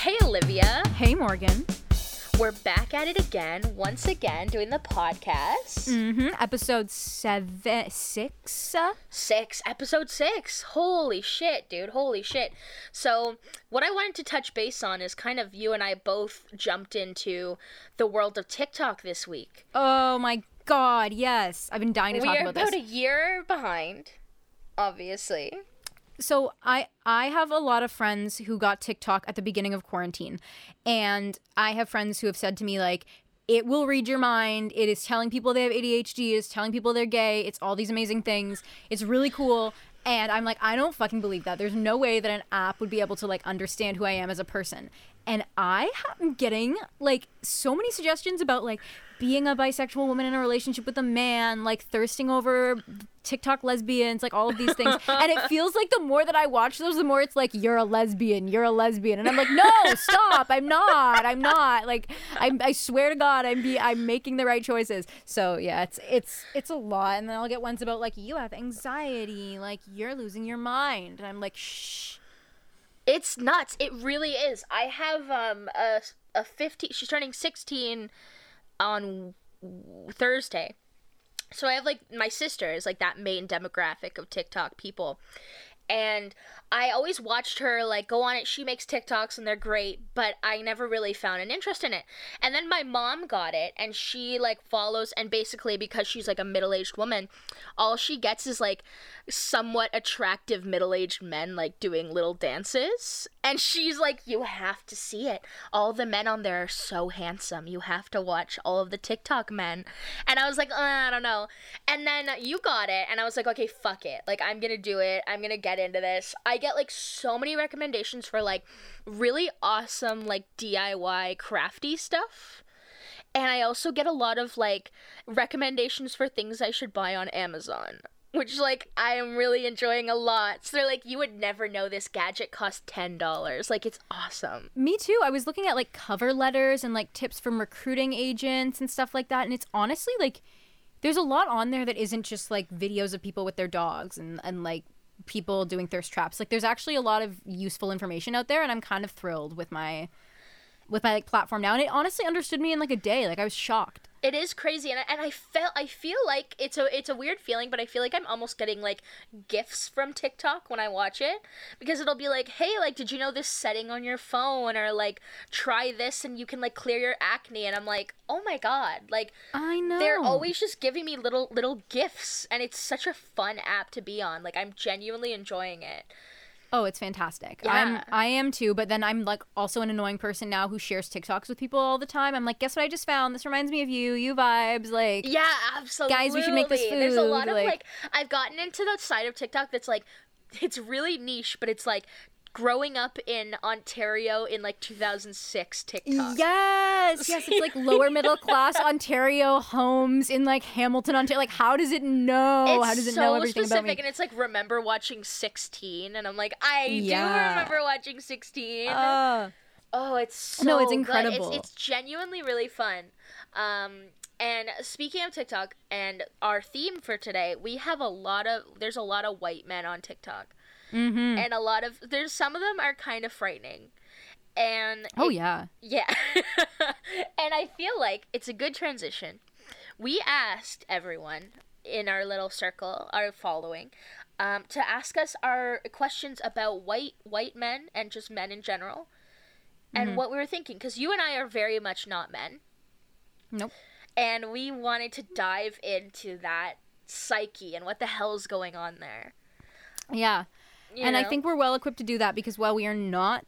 Hey, Olivia. Hey, Morgan. We're back at it again, once again, doing the podcast. Mm-hmm. Episode seven, six. uh, Six, episode six. Holy shit, dude. Holy shit. So, what I wanted to touch base on is kind of you and I both jumped into the world of TikTok this week. Oh my God! Yes, I've been dying to we talk are about about this. a year behind, obviously. So I I have a lot of friends who got TikTok at the beginning of quarantine, and I have friends who have said to me like. It will read your mind. It is telling people they have ADHD. It's telling people they're gay. It's all these amazing things. It's really cool. And I'm like, I don't fucking believe that. There's no way that an app would be able to like understand who I am as a person. And I am getting like so many suggestions about like being a bisexual woman in a relationship with a man, like thirsting over TikTok lesbians, like all of these things. and it feels like the more that I watch those, the more it's like you're a lesbian, you're a lesbian, and I'm like, no, stop, I'm not, I'm not. Like, I, I swear to God, I'm be, I'm making the right choices. So yeah, it's it's it's a lot, and then I'll get ones about like you have anxiety, like you're losing your mind, and I'm like, shh. It's nuts. It really is. I have um a a 15 she's turning 16 on Thursday. So I have like my sister is like that main demographic of TikTok people. And I always watched her like go on it. She makes TikToks and they're great, but I never really found an interest in it. And then my mom got it and she like follows and basically because she's like a middle-aged woman, all she gets is like somewhat attractive middle-aged men like doing little dances. And she's like you have to see it. All the men on there are so handsome. You have to watch all of the TikTok men. And I was like, uh, I don't know. And then you got it and I was like, okay, fuck it. Like I'm going to do it. I'm going to get into this. I get like so many recommendations for like really awesome like DIY crafty stuff. And I also get a lot of like recommendations for things I should buy on Amazon, which like I am really enjoying a lot. So they're like, you would never know this gadget cost ten dollars. Like it's awesome. Me too. I was looking at like cover letters and like tips from recruiting agents and stuff like that, and it's honestly like there's a lot on there that isn't just like videos of people with their dogs and and like people doing thirst traps. Like there's actually a lot of useful information out there, and I'm kind of thrilled with my with my like platform now. And it honestly understood me in like a day. Like I was shocked. It is crazy, and I, and I felt I feel like it's a it's a weird feeling, but I feel like I'm almost getting like gifts from TikTok when I watch it because it'll be like, hey, like, did you know this setting on your phone, or like, try this and you can like clear your acne, and I'm like, oh my god, like I know. they're always just giving me little little gifts, and it's such a fun app to be on. Like I'm genuinely enjoying it. Oh, it's fantastic. Yeah. I'm I am too, but then I'm like also an annoying person now who shares TikToks with people all the time. I'm like, guess what I just found? This reminds me of you, you vibes. Like Yeah, absolutely. Guys, we should make this food. There's a lot food, of like- like I've gotten into the side of TikTok that's like it's really niche, but it's like growing up in Ontario in like 2006 TikTok. Yes, yes, it's like lower middle class Ontario homes in like Hamilton, Ontario. Like, how does it know? It's how does it so know everything specific, about me? and it's like remember watching 16, and I'm like, I do remember watching 16. Uh, Oh, it's so No, it's incredible. It's, it's genuinely really fun. Um, and speaking of TikTok and our theme for today, we have a lot of there's a lot of white men on TikTok, mm-hmm. and a lot of there's some of them are kind of frightening, and Oh it- yeah. yeah, and I feel like it's a good transition. We asked everyone in our little circle, our following, um, to ask us our questions about white white men and just men in general, and what we were thinking. Because you and I are very much not men, Nope. and we wanted to dive into that psyche and what the hell's going on there. Yeah. You and I think we're well equipped to do that because while we are not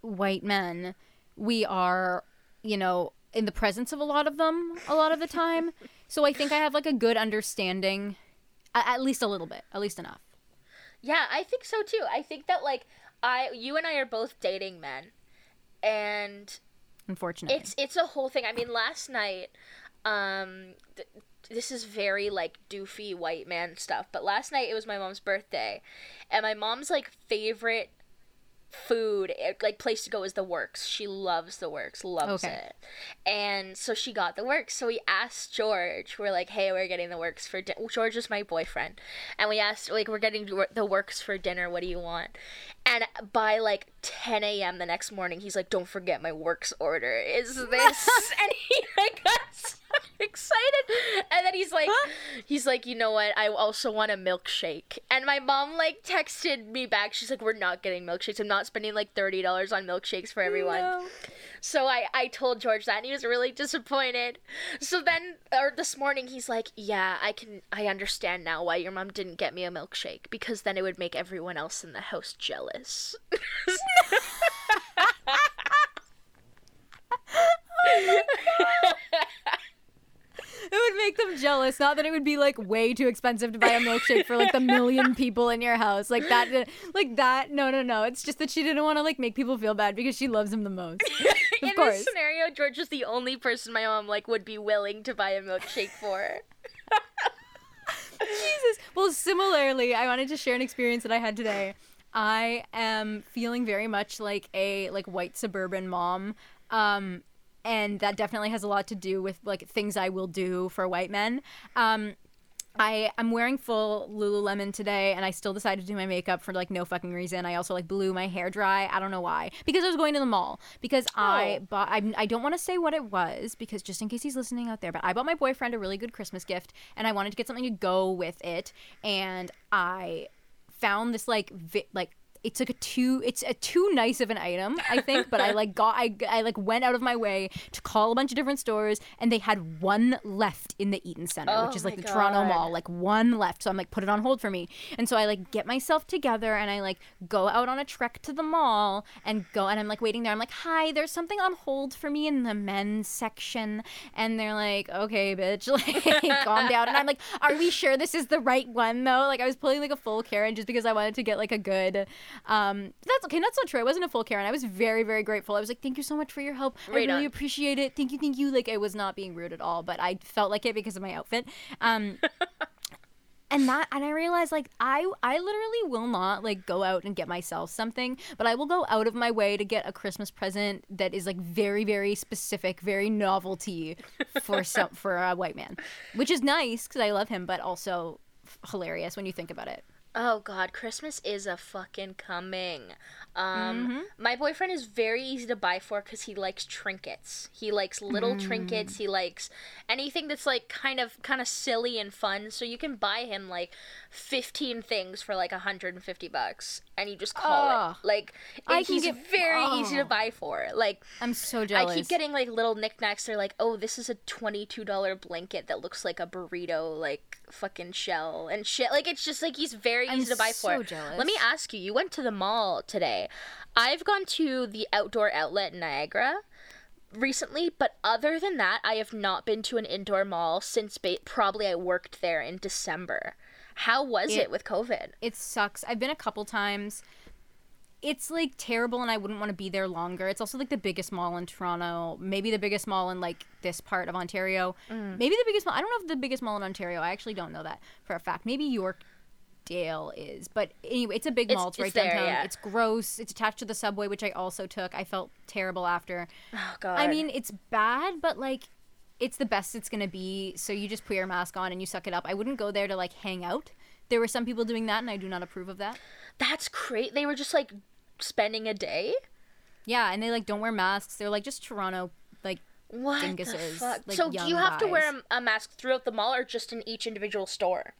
white men, we are, you know, in the presence of a lot of them a lot of the time. so I think I have like a good understanding, at least a little bit, at least enough. Yeah, I think so too. I think that like I, you and I are both dating men, and Unfortunately. it's it's a whole thing. I mean, last night, um, th- this is very like doofy white man stuff. But last night it was my mom's birthday, and my mom's like favorite food, eh, like place to go is the works. She loves the works, loves Okay. it. And so she got the works. So we asked George, we're like, hey, we're getting the works for dinner. George is my boyfriend. And we asked, like, we're getting the works for dinner. What do you want? And by like 10 a.m. the next morning, he's like, don't forget my works order is this. and he like got so excited. And then he's like, he's like, you know what? I also want a milkshake. And my mom like texted me back. She's like, we're not getting milkshakes. I'm not spending like $30 on milkshakes for everyone. No. So I, I told George that and he was really disappointed. So then or this morning he's like, Yeah, I can I understand now why your mom didn't get me a milkshake because then it would make everyone else in the house jealous. It would make them jealous. Not that it would be like way too expensive to buy a milkshake for like the million people in your house. Like that like that. No, no, no. It's just that she didn't want to like make people feel bad because she loves him the most. in Of course. this scenario, George is the only person my mom like would be willing to buy a milkshake for. Jesus. Well, similarly, I wanted to share an experience that I had today. I am feeling very much like a like white suburban mom. Um and that definitely has a lot to do with like things I will do for white men. Um I I'm wearing full Lululemon today, and I still decided to do my makeup for like no fucking reason. I also like blew my hair dry. I don't know why. Because I was going to the mall. Because I Oh. bought. I, I don't want to say what it was because just in case he's listening out there, but I bought my boyfriend a really good Christmas gift, and I wanted to get something to go with it, and I found this like vi- like it's like a too it's a too nice of an item i think but i like got I, I like went out of my way to call a bunch of different stores and they had one left in the eaton center Oh which is like the toronto mall like one left. So i'm like put it on hold for me. And so i like get myself together and i like go out on a trek to the mall and go and i'm like waiting there. I'm like hi there's something on hold for me in the men's section. And they're like okay bitch like calm down. And i'm like are we sure this is the right one though? Like i was pulling like a full karen just because i wanted to get like a good um that's okay that's not true. I wasn't a full karen. I was very very grateful. I was like thank you so much for your help. I Right really on. appreciate it. Thank you thank you. Like i was not being rude at all but i felt like it because of my outfit. Um and that and i realized like i i literally will not like go out and get myself something but i will go out of my way to get a christmas present that is like very very specific very novelty for some for a white man which is nice because i love him but also f- hilarious when you think about it Oh god, Christmas is a fucking coming. Um Mm-hmm. my boyfriend is very easy to buy for cuz he likes trinkets. He likes little Mm. trinkets. He likes anything that's like kind of kind of silly and fun. So you can buy him like 15 things for like 150 bucks and you just call Oh. it. Ah. Like I can he's get- very easy to oh. buy for. Like i'm so jealous I keep getting like little knickknacks. They're like, oh, this is a twenty-two dollar blanket that looks like a burrito, like fucking shell and shit. Like it's just like he's very I'm easy to buy so for. jealous. Let me ask you. You went to the mall today. I've gone to the outdoor outlet in Niagara recently, but other than that, I have not been to an indoor mall since ba- probably I worked there in December. How was It- it with COVID? It sucks. I've been a couple times. It's like terrible, and I wouldn't want to be there longer. It's also like the biggest mall in Toronto, maybe the biggest mall in like this part of Ontario. Mm. Maybe the biggest mall. I don't know if the biggest mall in Ontario. I actually don't know that for a fact. Maybe Yorkdale is, but anyway, it's a big mall. It's, it's right there, downtown. yeah. It's gross. It's attached to the subway, which I also took. I felt terrible after. Oh god. I mean, it's bad, but like, it's the best it's gonna be. So you just put your mask on and you suck it up. I wouldn't go there to like hang out. There were some people doing that, and I do not approve of that. that's great. They were just like spending a day. Yeah, and they like don't wear masks. They're like just Toronto, like What the dinguses, fuck? like, so do you have to wear a, mask throughout the mall or just in each individual store?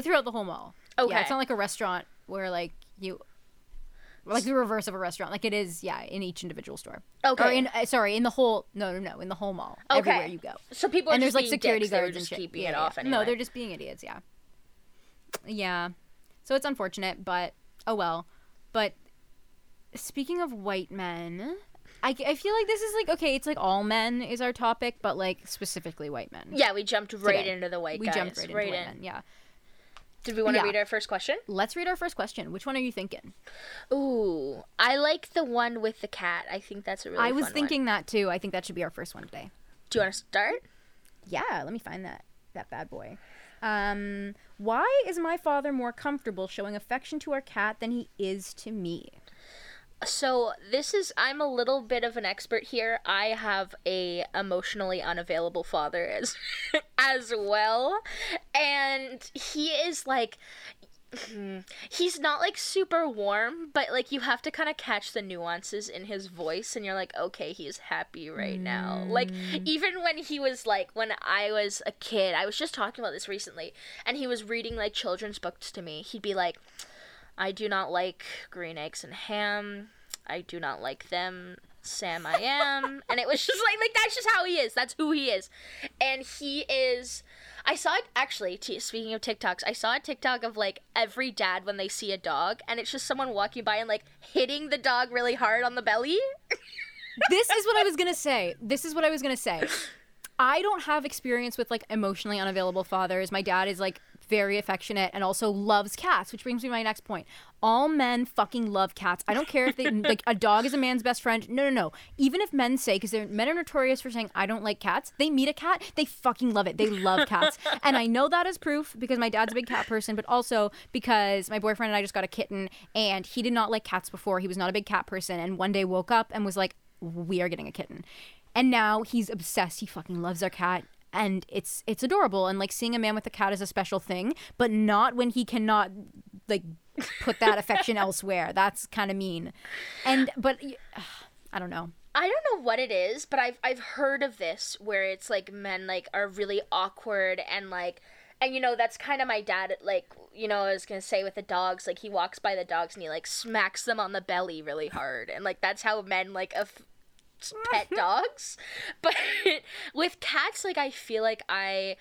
throughout the whole mall. Oh yeah, Okay. it's not like a restaurant where like you, like the reverse of a restaurant. Like it is, yeah, in each individual store. Okay. Or in uh, sorry, in the whole no no no in the whole mall. Okay. Everywhere you go. So people are and just there's like being security dicks, guards and just shit. keeping Yeah, it yeah. off anyway. No, they're just being idiots. Yeah. Yeah. So it's unfortunate, but oh well. But speaking of white men, I, I feel like this is like okay, it's like all men is our topic, but like specifically white men. yeah, we jumped right Today. into the white we guys. jumped right into right white in. men. Yeah. Did we want to Yeah. read our first question? Let's read our first question. Which one are you thinking? Ooh, I like the one with the cat. I think that's a really. I was fun one. thinking that too. I think that should be our first one today. Do you want to start? Yeah, let me find that that bad boy. Um, why is my father more comfortable showing affection to our cat than he is to me? So this is I'm a little bit of an expert here. I have a emotionally unavailable father as as well. And he is like hmm, he's not like super warm, but like you have to kind of catch the nuances in his voice and you're like, "Okay, he's happy right now." Like mm. even when he was like when I was a kid, I was just talking about this recently, and he was reading like children's books to me. He'd be like, I do not like green eggs and ham. I do not like them. Sam, I am. and it was just like, like that's just how he is. That's who he is. And he is. I saw it actually. T- speaking of TikToks, I saw a TikTok of like every dad when they see a dog, and it's just someone walking by and like hitting the dog really hard on the belly. this is what I was gonna say. This is what I was gonna say. I don't have experience with like emotionally unavailable fathers. My dad is like very affectionate and also loves cats, which brings me to my next point. All men fucking love cats. I don't care if they like a dog is a man's best friend. No, no, no. Even if men say because men are notorious for saying I don't like cats, they meet a cat, they fucking love it. They love cats, and I know that as proof because my dad's a big cat person, but also because my boyfriend and I just got a kitten, and he did not like cats before. He was not a big cat person, and one day woke up and was like, "We are getting a kitten." And now he's obsessed. He fucking loves our cat and it's it's adorable. And like seeing a man with a cat is a special thing but not when he cannot like put that affection elsewhere. That's kind of mean. And but i don't know. I don't know what it is, but I've I've heard of this where it's like men like are really awkward and like and you know that's kind of my dad like you know I was gonna say with the dogs like he walks by the dogs and he like smacks them on the belly really hard. And like that's how men like af- pet dogs. But with cats, like I feel like I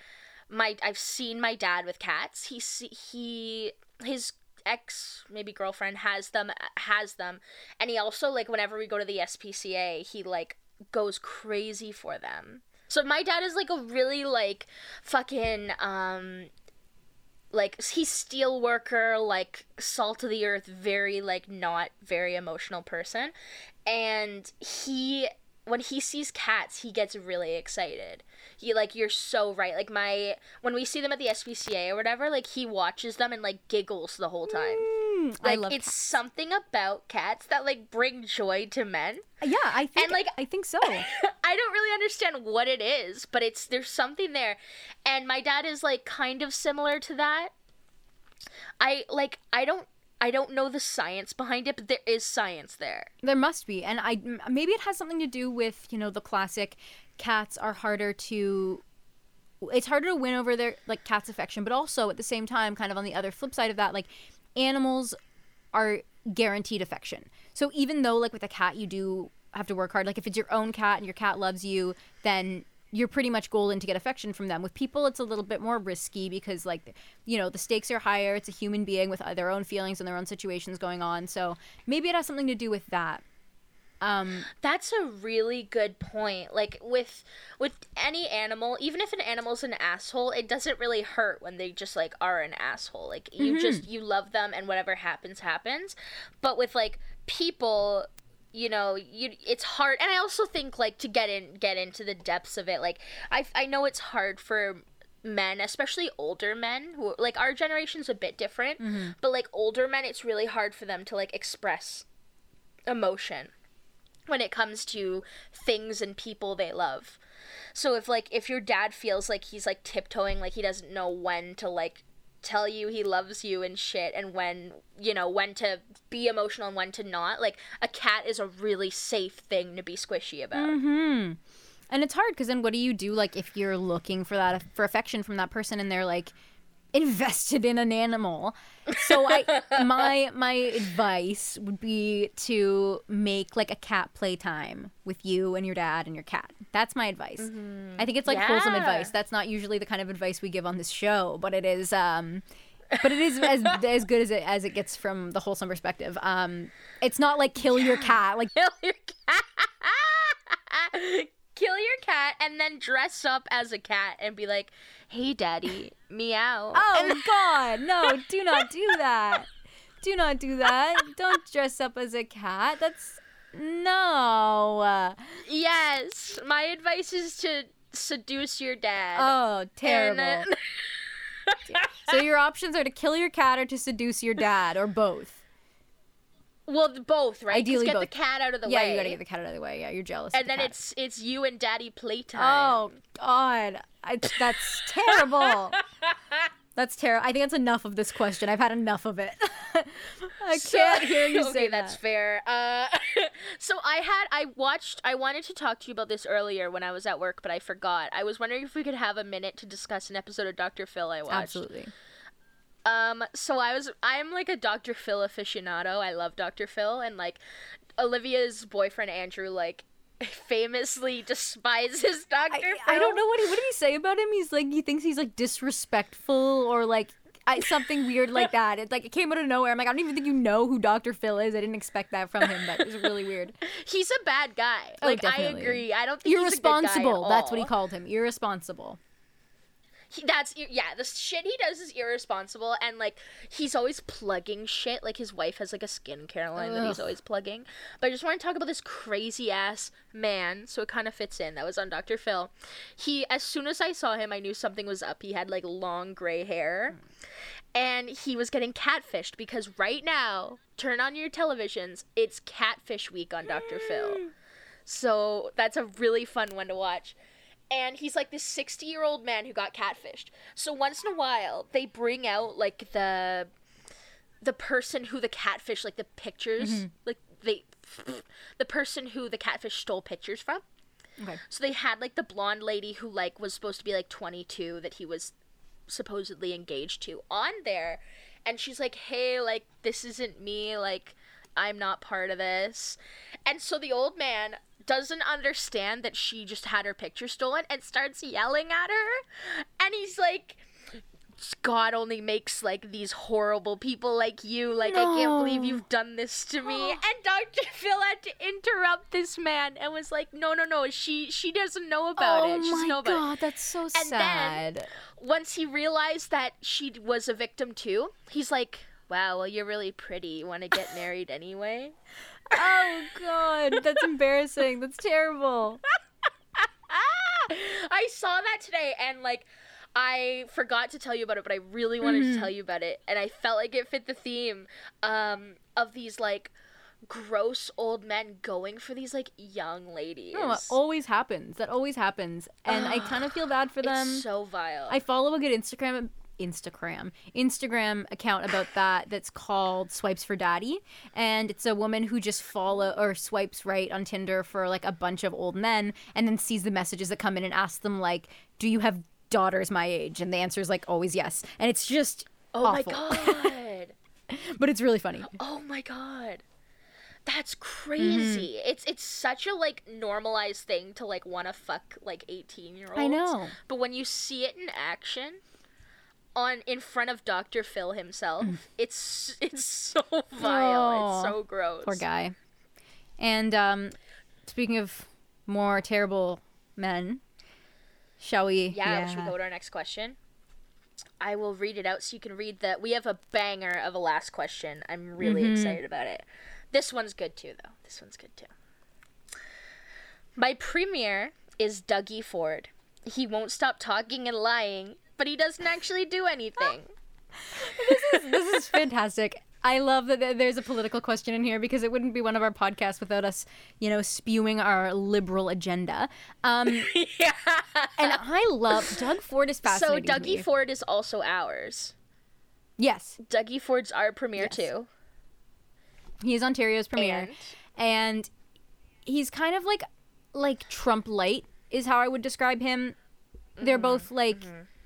my I've seen my dad with cats. He he his ex maybe girlfriend has them has them and he also like whenever we go to the SPCA he like goes crazy for them. So my dad is like a really like fucking um like he's steel worker like salt of the earth very like not very emotional person. And he when he sees cats he gets really excited. He like you're so right. Like my when we see them at the SPCA or whatever like he watches them and like giggles the whole time mm. Mm, like I love it's cats. something about cats that like bring joy to men yeah i think And, like, i think so I don't really understand what it is but it's there's something there and my dad is like kind of similar to that I like I don't I don't know the science behind it, but there is science there. There must be, and I maybe it has something to do with you know the classic cats are harder to. It's harder to win over their like cat's affection, but also at the same time, kind of on the other flip side of that, like animals are guaranteed affection. So even though like with a cat you do have to work hard, like if it's your own cat and your cat loves you, then you're pretty much golden to get affection from them. With people, it's a little bit more risky because, like, you know, the stakes are higher. It's a human being with their own feelings and their own situations going on. So maybe it has something to do with that. Um, That's a really good point. Like with with any animal, even if an animal's an asshole, it doesn't really hurt when they just like are an asshole. Like you just you love them and whatever happens happens. But with like people, you know, you it's hard. And I also think like to get in get into the depths of it. Like I I know it's hard for men, especially older men who like our generation's a bit different, but like older men it's really hard for them to like express emotion when it comes to things and people they love. So if like if your dad feels like he's like tiptoeing like he doesn't know when to like tell you he loves you and shit and when you know when to be emotional and when to not like a cat is a really safe thing to be squishy about hmm And it's hard because then what do you do like if you're looking for that for affection from that person and they're like invested in an animal? So I my my advice would be to make like a cat playtime with you and your dad and your cat. That's my advice. I think it's like wholesome advice. That's not usually the kind of advice we give on this show, but it is um but it is as as good as it as it gets from the wholesome perspective. Um it's not like kill your cat like kill your cat kill your cat and then dress up as a cat and be like hey daddy meow Oh God, no! Do not do that. Do not do that. Don't dress up as a cat. That's no. yes my advice is to seduce your dad Oh, terrible. And, uh, so your options are to kill your cat or to seduce your dad or both. Well, both, right? Ideally get both. the cat out of the yeah, way. Yeah, you gotta get the cat out of the way. Yeah, you're jealous. of and the then cat. it's it's you and Daddy playtime. Oh God, I, that's terrible. that's terrible. I think that's enough of this question. I've had enough of it. I So- can't hear you okay, say that's that. fair. Uh, so I had I watched. I wanted to talk to you about this earlier when I was at work, but I forgot. I was wondering if we could have a minute to discuss an episode of Doctor Phil I watched. Absolutely. Um, so I was I'm like a Dr. Phil aficionado. I love Dr. Phil and like Olivia's boyfriend Andrew like famously despises Dr. I, Phil. I don't know what he, what did he say about him. He's like he thinks he's like disrespectful or like I, something weird like that. It like it came out of nowhere. I'm like I don't even think you know who Dr. Phil is. I didn't expect that from him. That was really weird. He's a bad guy. Oh, Like I agree. I don't think he's a good guy at Irresponsible. That's what he called him. Irresponsible. He, that's yeah. The shit he does is irresponsible, and like he's always plugging shit. Like his wife has like a skincare line that he's always plugging. But I just want to talk about this crazy ass man, so it kind of fits in. That was on Dr. Phil. He, as soon as I saw him, I knew something was up. He had like long gray hair, and he was getting catfished because right now, turn on your televisions. It's Catfish Week on Dr. Phil. So that's a really fun one to watch. And he's like this 60 year old man who got catfished. So once in a while, they bring out like the the person who the catfish, like the pictures, mm-hmm. like they, the person who the catfish stole pictures from. Okay. So they had like the blonde lady who like was supposed to be like 22 that he was supposedly engaged to on there, and she's like, "Hey, like this isn't me. Like I'm not part of this." And so the old man doesn't understand that she just had her picture stolen and starts yelling at her, and he's like. God only makes like these horrible people like you. Like I can't believe you've done this to me. and Dr. Phil had to interrupt this man and was like, "No, no, no. She she doesn't know about oh it. She my it." god, that's so then- sad. Once he realized that she was a victim too, he's like, "Wow, well you're really pretty. You want to get married anyway?" oh god, that's embarrassing. That's terrible. I saw that today and like I forgot to tell you about it, but I really wanted Mm-hmm. to tell you about it and I felt like it fit the theme um of these like gross old men going for these like young ladies. No, it always happens. That always happens, and I kind of feel bad for them. it's so vile. I follow a good Instagram Instagram Instagram account about that that's called Swipes for Daddy and it's a woman who just follow or swipes right on Tinder for like a bunch of old men and then sees the messages that come in and asks them like do you have daughters my age and the answer is like always yes and it's just oh awful. my god. but it's really funny Oh my god. That's crazy. Mm-hmm. It's it's such a like normalized thing to like want to fuck like 18 year olds. I know. But when you see it in action on in front of Dr. Phil himself, it's it's so vile. It's Mm. So gross. poor guy and um speaking of more terrible men shall we Yeah, should we go to our next question? I will read it out so you can read that. We have a banger of a last question. I'm really Mm-hmm. excited about it. This one's good too, though. This one's good too. My premier is Dougie Ford. He won't stop talking and lying, but he doesn't actually do anything. this is fantastic. I love that there's a political question in here because it wouldn't be one of our podcasts without us, you know, spewing our liberal agenda. Um, yeah. and I love Doug Ford is So fascinating. to Dougie. Ford is also ours. yes, Dougie Ford's our premier Yes. too. he is Ontario's premier, And and he's kind of like like Trump light is how I would describe him. They're Mm-hmm. both like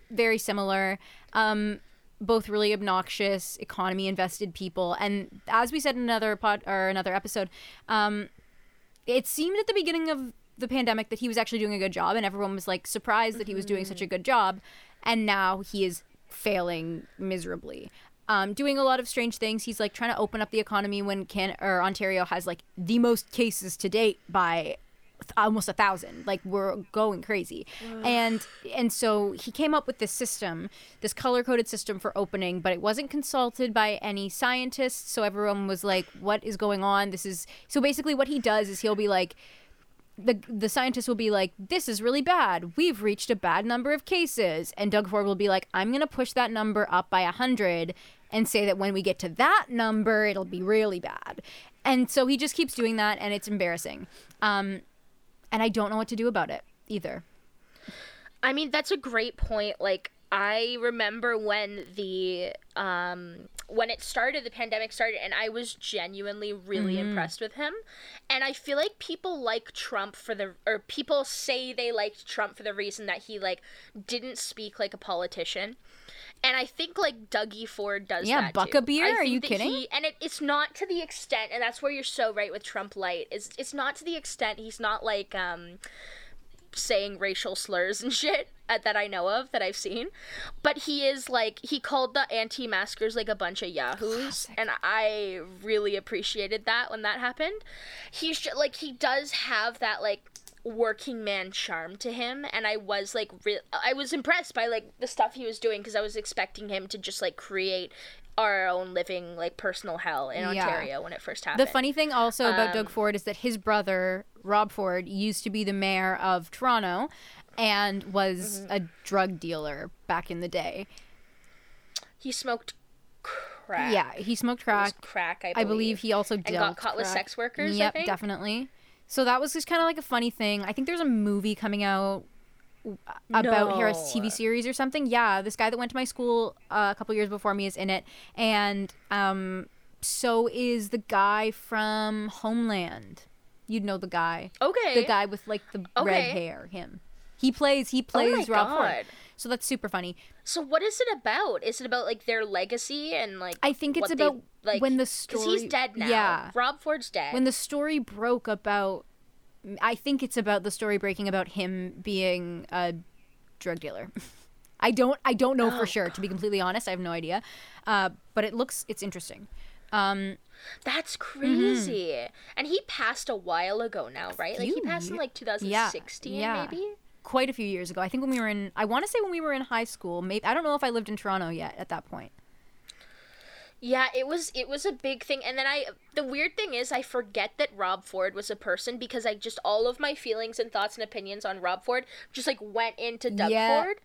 very similar. Um, both really obnoxious economy invested people. And as we said in another pod or another episode um it seemed at the beginning of the pandemic that he was actually doing a good job and everyone was like surprised that he was doing such a good job. And now he is failing miserably. Um, doing a lot of strange things. He's like trying to open up the economy when can or ontario has like the most cases to date by almost a thousand like we're going crazy and and so he came up with this system this color coded system for opening but it wasn't consulted by any scientists so everyone was like what is going on this is so basically what he does is he'll be like the the scientists will be like, "This is really bad. We've reached a bad number of cases," and Doug Ford will be like, "I'm gonna push that number up by a hundred, and say that when we get to that number, it'll be really bad. And so he just keeps doing that, and it's embarrassing. Um, and I don't know what to do about it either. I mean, that's a great point. Like, I remember when the um when it started, the pandemic started, and I was genuinely really Mm-hmm. impressed with him. And I feel like people like Trump for the or people say they liked Trump for the reason that he like didn't speak like a politician. And I think like Dougie Ford does Yeah, that buck too. a beer? I Are you kidding? he- and it, it's not to the extent, and that's where you're so right with Trump Light. Is it's not to the extent he's not like um saying racial slurs and shit uh, that I know of that I've seen, but he is like he called the anti-maskers like a bunch of yahoos, and I really appreciated that when that happened. He's just, like he does have that like working man charm to him, and I was like re- I was impressed by like the stuff he was doing because I was expecting him to just like create our own living like personal hell in Yeah. Ontario when it first happened. The funny thing also about Doug Um, Ford is that his brother, Rob Ford, used to be the mayor of Toronto and was Mm-hmm. a drug dealer back in the day. he smoked crack. Yeah, he smoked crack. crack. I I believe. believe he also and got caught with sex workers. Yep, definitely. So that was just kind of like a funny thing. I think there's a movie coming out about here, a TV series or something. Yeah, this guy that went to my school uh, a couple years before me is in it, and um, so is the guy from Homeland. You'd know the guy, Okay. the guy with like the red hair. Him. He plays. He plays Oh my plays Rob Ford. God. So that's super funny. So what is it about? Is it about like their legacy and like? I think it's what they- about like when the story because he's dead now. Yeah. Rob Ford's dead. when the story broke about i think it's about the story breaking about him being a drug dealer i don't i don't know Oh, for sure to be completely honest i have no idea uh, but it looks it's interesting um, That's crazy. And he passed a while ago now, right? Like he passed in like 2016, yeah. maybe. Quite a few years ago i think when we were in i want to say when we were in high school maybe i don't know if i lived in toronto yet at that point Yeah, it was it was a big thing and then I the weird thing is I forget that Rob Ford was a person because I just all of my feelings and thoughts and opinions on Rob Ford just like went into Doug Yeah. Ford.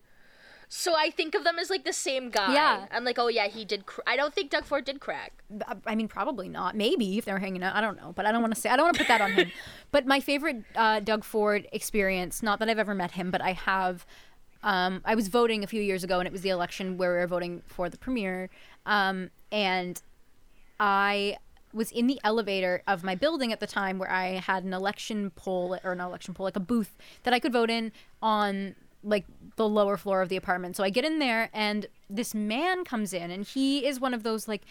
So I think of them as like the same guy. Yeah. I'm like, "Oh yeah, he did cr- I don't think Doug Ford did crack. I- I mean, probably not. Maybe if they were hanging out. I don't know. But I don't want to say. I don't want to put that on him. But my favorite uh, Doug Ford experience. Not that I've ever met him, but I have. Um, I was voting a few years ago, and it was the election where we were voting for the premier. Um, and I was in the elevator of my building at the time where I had an election poll or an election poll, like a booth that I could vote in on like the lower floor of the apartment. So I get in there and this man comes in and he is one of those like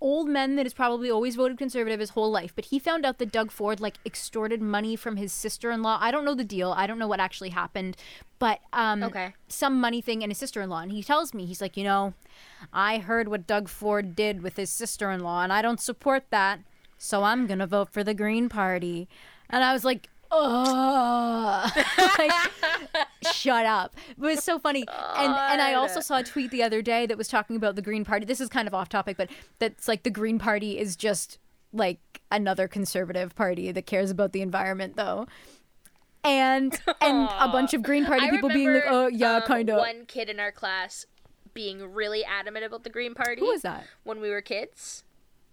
old men that has probably always voted conservative his whole life, but he found out that Doug Ford like extorted money from his sister-in-law. I don't know the deal. I don't know what actually happened, but um Okay. some money thing and his sister-in-law and he tells me he's like, "You know, I heard what Doug Ford did with his sister-in-law and I don't support that. So I'm going to vote for the Green Party." And I was like, "Oh." like, shut up. It was so funny. And and I also saw a tweet the other day that was talking about the Green Party. This is kind of off topic, but that's like the Green Party is just like another conservative party that cares about the environment though. And and a bunch of Green Party I people being like, "Oh, yeah, um, kind of." One kid in our class being really adamant about the Green Party. Who was that? When we were kids.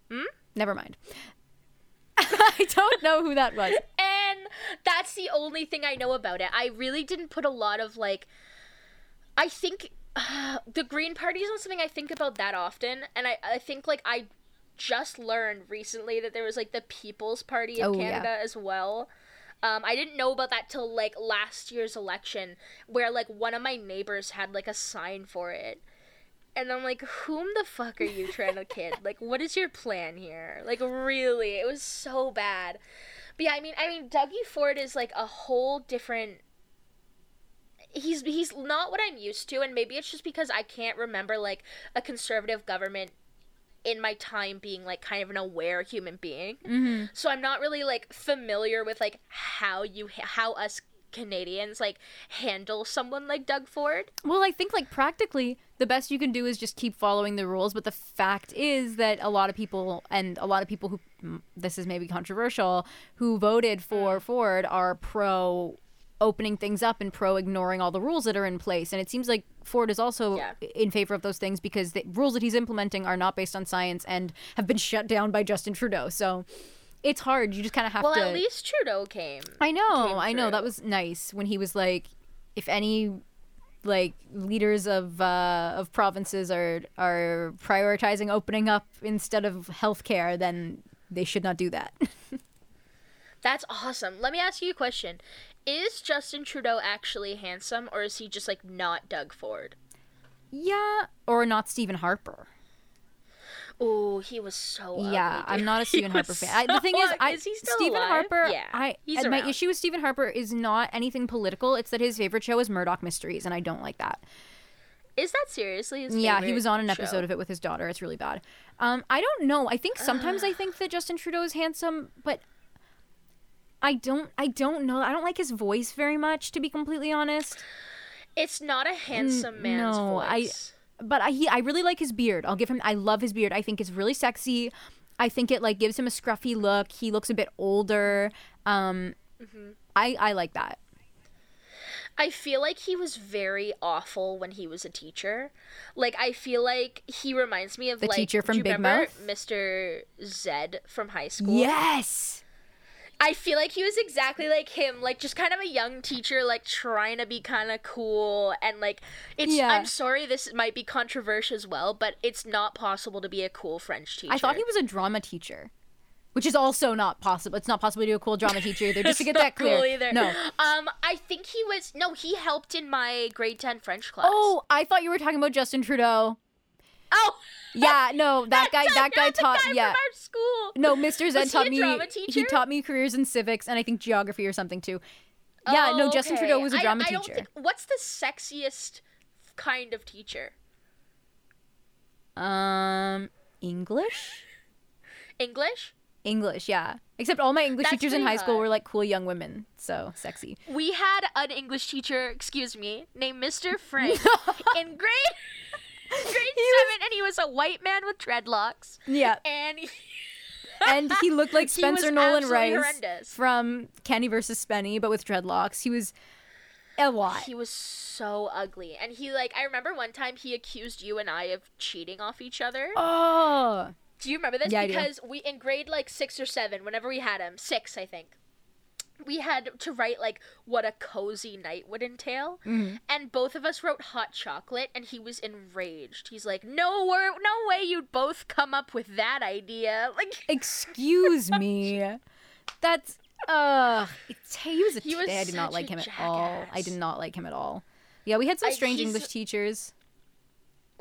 hmm Never mind. I don't know who that was. And that's the only thing I know about it. I really didn't put a lot of like. I think uh, the Green Party is not something I think about that often, and I I think like I just learned recently that there was like the People's Party of Oh, yeah. Canada as well. Um, I didn't know about that till like last year's election, where like one of my neighbors had like a sign for it. And I'm like, whom the fuck are you trying to kid? Like, what is your plan here? Like, really, it was so bad. But yeah, I mean, I mean, Dougie Ford is like a whole different. He's he's not what I'm used to, and maybe it's just because I can't remember like a conservative government in my time being like kind of an aware human being. Mm-hmm. So I'm not really like familiar with like how you how us Canadians like handle someone like Doug Ford. Well, I think like practically the best you can do is just keep following the rules. But the fact is that a lot of people and a lot of people who mm, this is maybe controversial who voted for Ford are pro opening things up and pro ignoring all the rules that are in place. And it seems like Ford is also Yeah. in favor of those things because the rules that he's implementing are not based on science and have been shut down by Justin Trudeau. So it's hard. You just kind of have Well, to. Well, at least Trudeau came. I know, came I know. That was nice when he was like, if any like leaders of uh, of provinces are are prioritizing opening up instead of healthcare, then they should not do that. That's awesome. Let me ask you a question. Is Justin Trudeau actually handsome or is he just like not Doug Ford? yeah, or not Stephen Harper. Oh, he was so ugly, yeah, I'm not a He Stephen Harper fan. I, the thing is, ugly. I is Stephen alive? Harper. Yeah, I he's my issue with Stephen Harper is not anything political. It's that his favorite show is Murdoch Mysteries, and I don't like that. Is that seriously his Yeah, he was on an show? episode of it with his daughter. It's really bad. Um, I don't know. I think sometimes I think that Justin Trudeau is handsome, but I don't. I don't know. I don't like his voice very much, to be completely honest. It's not a handsome man's no, I- voice. But I he, I really like his beard. I'll give him. I love his beard. I think it's really sexy. I think it like gives him a scruffy look. He looks a bit older. Um, Mm-hmm. I I like that. I feel like he was very awful when he was a teacher. Like I feel like he reminds me of The like teacher from Big Mouth? Mr. Zed from high school. Yes. I feel like he was exactly like him, like just kind of a young teacher, like trying to be kind of cool and like it's. Yeah. I'm sorry, this might be controversial as well, but it's not possible to be a cool French teacher. I thought he was a drama teacher, which is also not possible. It's not possible to be a cool drama teacher either. Just to get that clear. cool either. No. Um, I think he was. No, he helped in my grade ten French class. Oh, I thought you were talking about Justin Trudeau. Oh, Yeah, no, that guy. That guy taught. guy yeah. school. No, Mr. He taught me. He taught me careers in civics and I think geography or something too. Yeah, no, Oh, Justin okay. Trudeau was a drama I don't teacher. think- what's the sexiest kind of teacher? Um, English. English. English, yeah. Except all my English That's teachers in high school hot. were like cool young women, so sexy. We had an English teacher, excuse me, named Mr. Frank in grade grade seven, and he was a white man with dreadlocks, Yeah, and he, and he looked like Spencer Nolan Rice horrendous. from Kenny versus Spenny, but with dreadlocks. He was a lot. he was so ugly. And he like, I remember one time he accused you and I of cheating off each other. Oh, Do you remember this? Yeah, because we in grade like six or seven, whenever we had him, six I think, we had to write like what a cozy night would entail, Mm-hmm. and both of us wrote hot chocolate, and he was enraged. He's like, "No, wor- no way, you'd both come up with that idea!" Like, excuse me. That's uh, it's, he was a. He was I did not like him at all. I did not like him at all. Yeah, we had some strange he's- English teachers.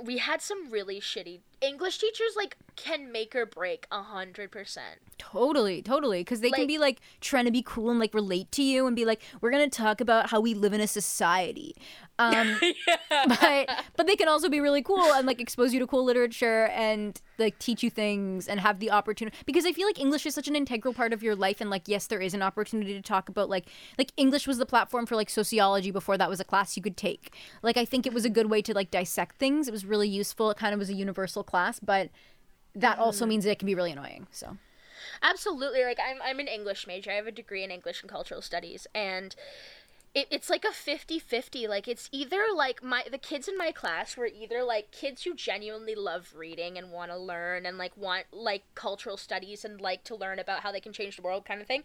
we had some really shitty English teachers. Like, can make or break a hundred percent. Totally, totally. Because they can be like trying to be cool and like relate to you and be like, we're gonna talk about how we live in a society. Um, but but they can also be really cool and like expose you to cool literature and like teach you things and have the opportunity. Because I feel like English is such an integral part of your life and like yes, there is an opportunity to talk about like like English was the platform for like sociology before that was a class you could take. Like I think it was a good way to like dissect things. It was really useful. It kind of was a universal class, but that also mm. means it can be really annoying. So. Absolutely. Like I'm I'm an English major. I have a degree in English and cultural studies and it, it's like a 50-50 like it's either like my the kids in my class were either like kids who genuinely love reading and want to learn and like want like cultural studies and like to learn about how they can change the world kind of thing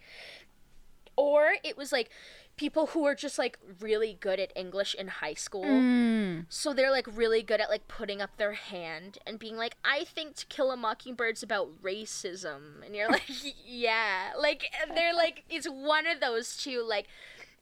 or it was like people who are just like really good at english in high school Mm. so they're like really good at like putting up their hand and being like, I think To Kill a Mockingbird's about racism, and you're like, yeah, like they're like it's one of those two. Like,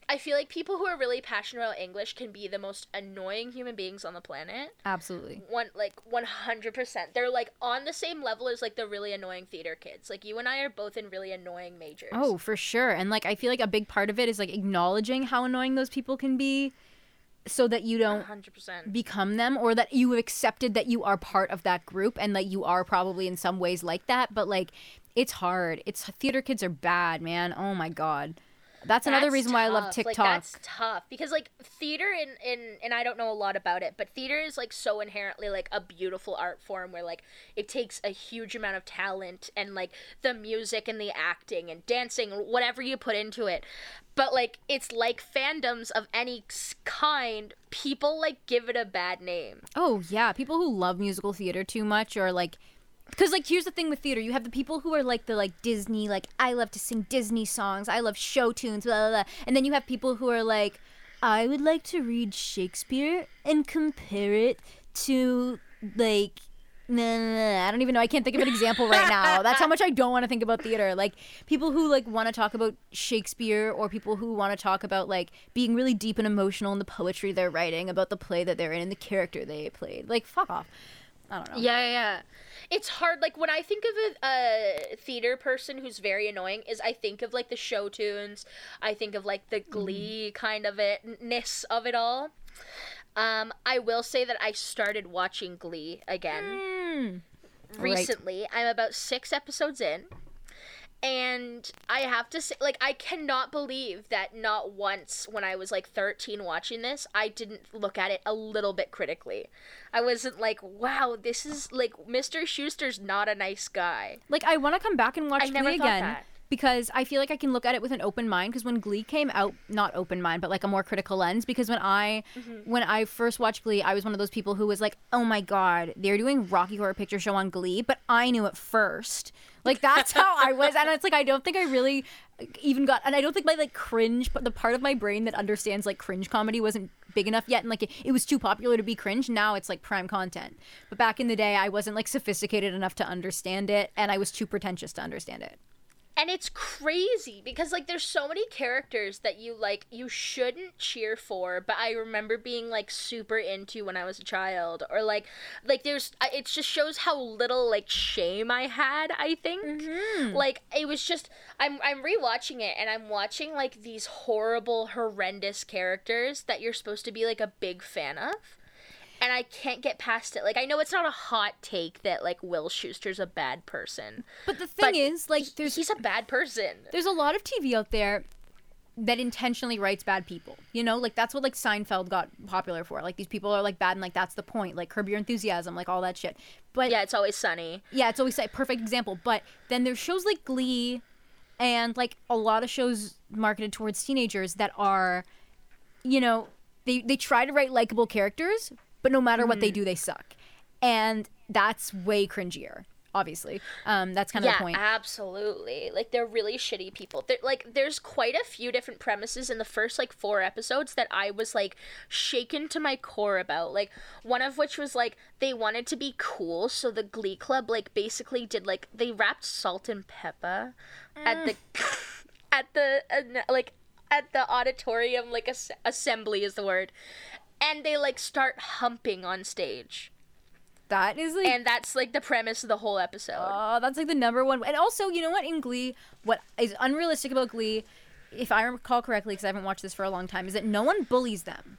I feel like people who are really passionate about English can be the most annoying human beings on the planet. Absolutely. One like one hundred percent. They're like on the same level as like the really annoying theater kids. Like you and I are both in really annoying majors. Oh, for sure. And like I feel like a big part of it is like acknowledging how annoying those people can be so that you don't hundred percent. become them or that you have accepted that you are part of that group and that you are probably in some ways like that, but like it's hard. It's theater kids are bad, man. Oh my god. That's another reason why I love. TikTok. Like, that's tough because like theater in in and I don't know a lot about it, but theater is like so inherently like a beautiful art form where like it takes a huge amount of talent and like the music and the acting and dancing whatever you put into it. But like it's like fandoms of any kind, people like give it a bad name. Oh yeah, people who love musical theater too much or like because like here's the thing with theater you have the people who are like the like disney like i love to sing disney songs i love show tunes blah, blah, blah. and then you have people who are like i would like to read shakespeare and compare it to like nah, nah, nah, I don't even know. I can't think of an example right now. That's how much I don't want to think about theater. Like people who like want to talk about Shakespeare or people who want to talk about like being really deep and emotional in the poetry they're writing about the play that they're in and the character they played. Like fuck off. I don't know. Yeah, yeah. It's hard. Like when I think of a, a theater person who's very annoying, is I think of like the show tunes. I think of like the Glee kind of it ness of it all. Um, I will say that I started watching Glee again Mm. Right. recently. I'm about six episodes in. And I have to say, like, I cannot believe that not once when I was like 13 watching this, I didn't look at it a little bit critically. I wasn't like, wow, this is like, Mr. Schuester's not a nice guy. Like I want to come back and watch I Glee again that. Because I feel like I can look at it with an open mind. Because when Glee came out, not open mind, but like a more critical lens. Because when I Mm-hmm. when I first watched Glee, I was one of those people who was like, "Oh my god, they're doing Rocky Horror Picture Show on Glee," but I knew it first. Like that's how I was, and it's like I don't think I really even got, and I don't think my like cringe, but the part of my brain that understands like cringe comedy wasn't big enough yet, and like it, it was too popular to be cringe. Now it's like prime content. But back in the day, I wasn't like sophisticated enough to understand it, and I was too pretentious to understand it. And it's crazy because like there's so many characters that you like you shouldn't cheer for, but I remember being like super into when I was a child or like like there's it just shows how little like shame I had, I think. Mm-hmm. Like it was just I'm I'm rewatching it and I'm watching like these horrible horrendous characters that you're supposed to be like a big fan of. And I can't get past it. Like I know it's not a hot take that like Will Schuester's a bad person. But the thing But is, like, there's He's a bad person. there's a lot of TV out there that intentionally writes bad people. You know, like that's what like Seinfeld got popular for. Like these people are like bad and like that's the point. Like Curb Your Enthusiasm, like all that shit. But Yeah, it's always sunny. yeah, it's always a perfect example. But then there's shows like Glee and like a lot of shows marketed towards teenagers that are, you know, they they try to write likable characters, but no matter what they do, they suck, and that's way cringier. Obviously, um, that's kind of yeah, the point. absolutely. Like they're really shitty people. They're, like there's quite a few different premises in the first like four episodes that I was like shaken to my core about. Like one of which was like they wanted to be cool, so the Glee Club like basically did like they rapped salt and pepper at the at the uh, like at the auditorium like as- assembly is the word. And they like start humping on stage. that is like And that's like the premise of the whole episode. Oh, that's like the number one. And also, you know what? In Glee, what is unrealistic about Glee, if I recall correctly, because I haven't watched this for a long time, is that no one bullies them.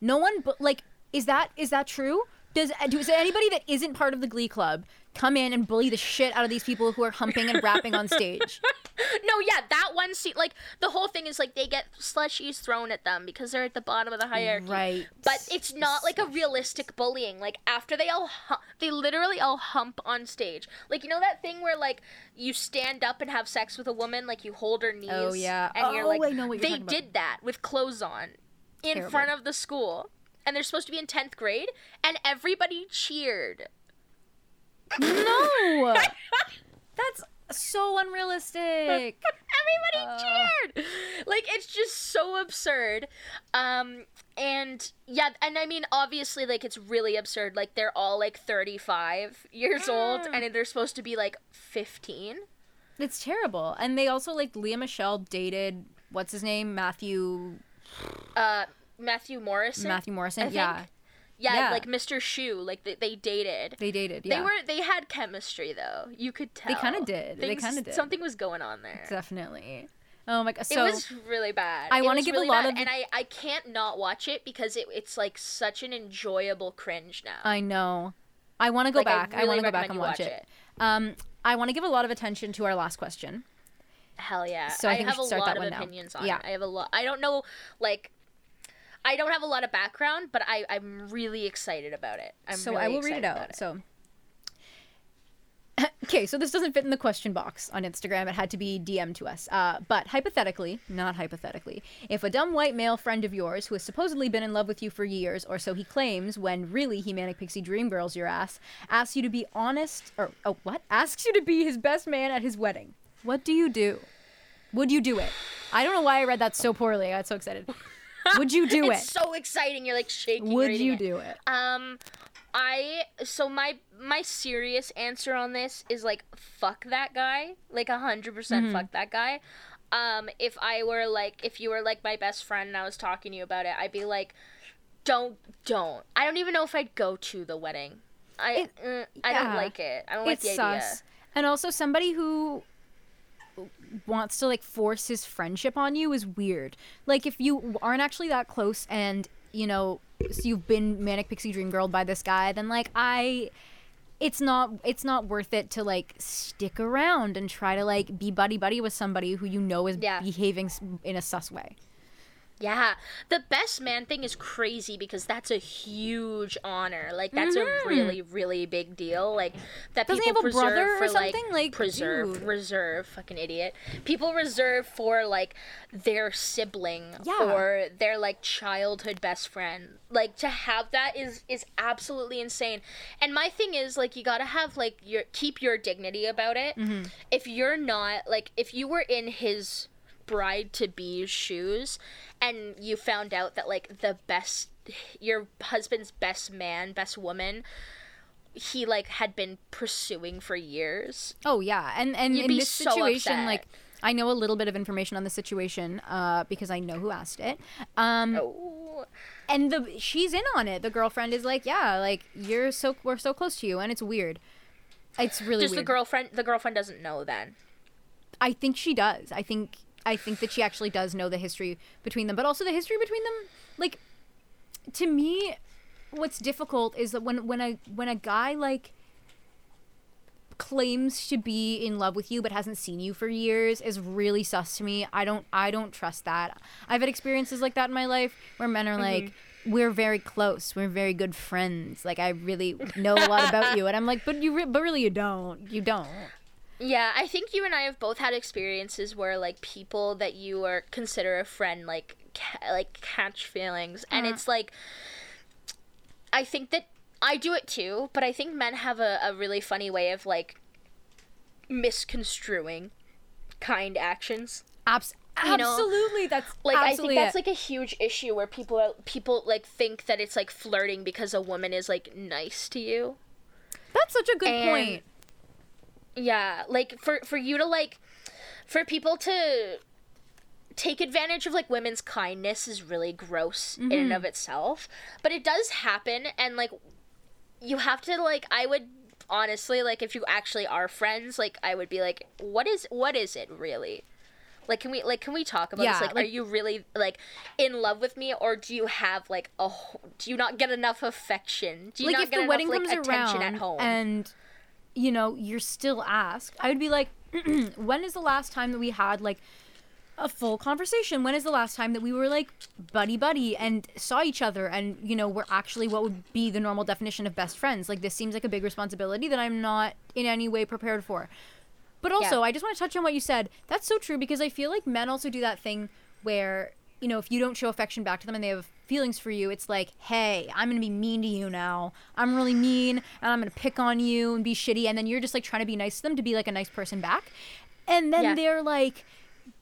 No one, bu- like, is that is that true? Does does anybody that isn't part of the Glee Club come in and bully the shit out of these people who are humping and rapping on stage? No, yeah, that one scene, like the whole thing is like they get slushies thrown at them because they're at the bottom of the hierarchy. Right. But it's not like a realistic bullying. Like after they all, hu- they literally all hump on stage. Like you know that thing where like you stand up and have sex with a woman, like you hold her knees. Oh, yeah. And you're Oh, like, I know what you're they did that with clothes on, in Terrible. front of the school, and they're supposed to be in tenth grade, and everybody cheered. No, that's so unrealistic. Everybody cheered. Like it's just so absurd. Um and yeah, and I mean obviously like it's really absurd. Like they're all like 35 years old and they're supposed to be like 15. It's terrible. And they also like Lea Michele dated what's his name Matthew Uh Matthew Morrison. Matthew Morrison. Yeah, Yeah, yeah. like Mr. Schue, like they, they dated. they dated. Yeah. They were they had chemistry though. You could tell. They kinda did. They kinda did. Something was going on there. Definitely. Oh my god. it was really bad. I wanna was give a lot bad, of- and I I can't not watch it because it, it's like such an enjoyable cringe now. I know. I want to go Like, back. I, really want to go back and watch watch it. Um, I want to give a lot of attention to our last question. Hell yeah. So I think we have a lot that of one now. opinions on Yeah. it. I have a lot. I don't know, like, I don't have a lot of background, but I, I'm really excited about it. I'm so really I will read it out. So Okay, so this doesn't fit in the question box on Instagram. It had to be DM to us. Uh, but hypothetically, not hypothetically, if a dumb white male friend of yours who has supposedly been in love with you for years, or so he claims, when really he manic pixie dream girls your ass, asks you to be honest, or oh, what? Asks you to be his best man at his wedding. What do you do? Would you do it? I don't know why I read that so poorly. I got so excited. Would you do it? it's so exciting. You're like shaking. Would you it. do it? Um, I so my my serious answer on this is like fuck that guy, like a hundred Mm-hmm. percent fuck that guy. Um, if I were like if you were like my best friend and I was talking to you about it, I'd be like, don't don't. I don't even know if I'd go to the wedding. I uh, I don't like it. I don't like it's the sus. idea. And also somebody who wants to like force his friendship on you is weird. Like if you aren't actually that close and, you know, so you've been manic pixie dream girl by this guy, then like I it's not it's not worth it to like stick around and try to like be buddy buddy with somebody who you know is Yeah. behaving in a sus way. Yeah, the best man thing is crazy because that's a huge honor. Like that's a really, really big deal. Like that Mm-hmm. Doesn't people preserve for like, something? Like, preserve, dude. reserve, fucking idiot. People reserve for like their sibling Yeah. or their like childhood best friend. Like to have that is is absolutely insane. And my thing is like you gotta have like your keep your dignity about it. Mm-hmm. If you're not like if you were in his bride to be's shoes and you found out that like the best your husband's best man best woman he like had been pursuing for years Oh yeah, and and You'd in this so situation, upset. like I know a little bit of information on the situation uh, because I know who asked it. Um, oh and the she's in on it. The girlfriend is like, yeah, like you're so we're so close to you, and it's weird. It's really just the girlfriend the girlfriend doesn't know then I think she does. I think I think that she actually does know the history between them, but also the history between them. Like to me, what's difficult is that when when a when a guy like claims to be in love with you but hasn't seen you for years is really sus to me. I don't I don't trust that. I've had experiences like that in my life where men are like mm-hmm. we're very close. We're very good friends. Like I really know a lot about you and I'm like but you re- but really you don't. You don't. Yeah i think you and i have both had experiences where like people that you are consider a friend like ca- like catch feelings and uh-huh. it's like i think that i do it too but i think men have a, a really funny way of like misconstruing kind actions Abs- You know, absolutely. that's like absolutely I think that's it. like a huge issue where people are, people like think that it's like flirting because a woman is like nice to you. That's such a good And- point. Yeah, like for for you to like for people to take advantage of like women's kindness is really gross in and mm-hmm. of itself, but it does happen and like you have to like I would honestly like if you actually are friends, like I would be like what is what is it really? Like can we like can we talk about Yeah, this? Like, like- are you really like in love with me or do you have like a do you not get enough affection? Do you Like not if get the enough wedding like comes attention around at home? and you know you're still asked, I would be like, when is the last time that we had like a full conversation? When is the last time that we were like buddy buddy and saw each other and you know we're actually what would be the normal definition of best friends? Like this seems like a big responsibility that I'm not in any way prepared for. But also, I just want to touch on what you said. That's so true because I feel like men also do that thing where, you know, if you don't show affection back to them and they have feelings for you, it's like, hey, I'm to be mean to you now. I'm really mean and I'm to pick on you and be shitty. And then you're just like trying to be nice to them to be like a nice person back. And then Yeah. they're like,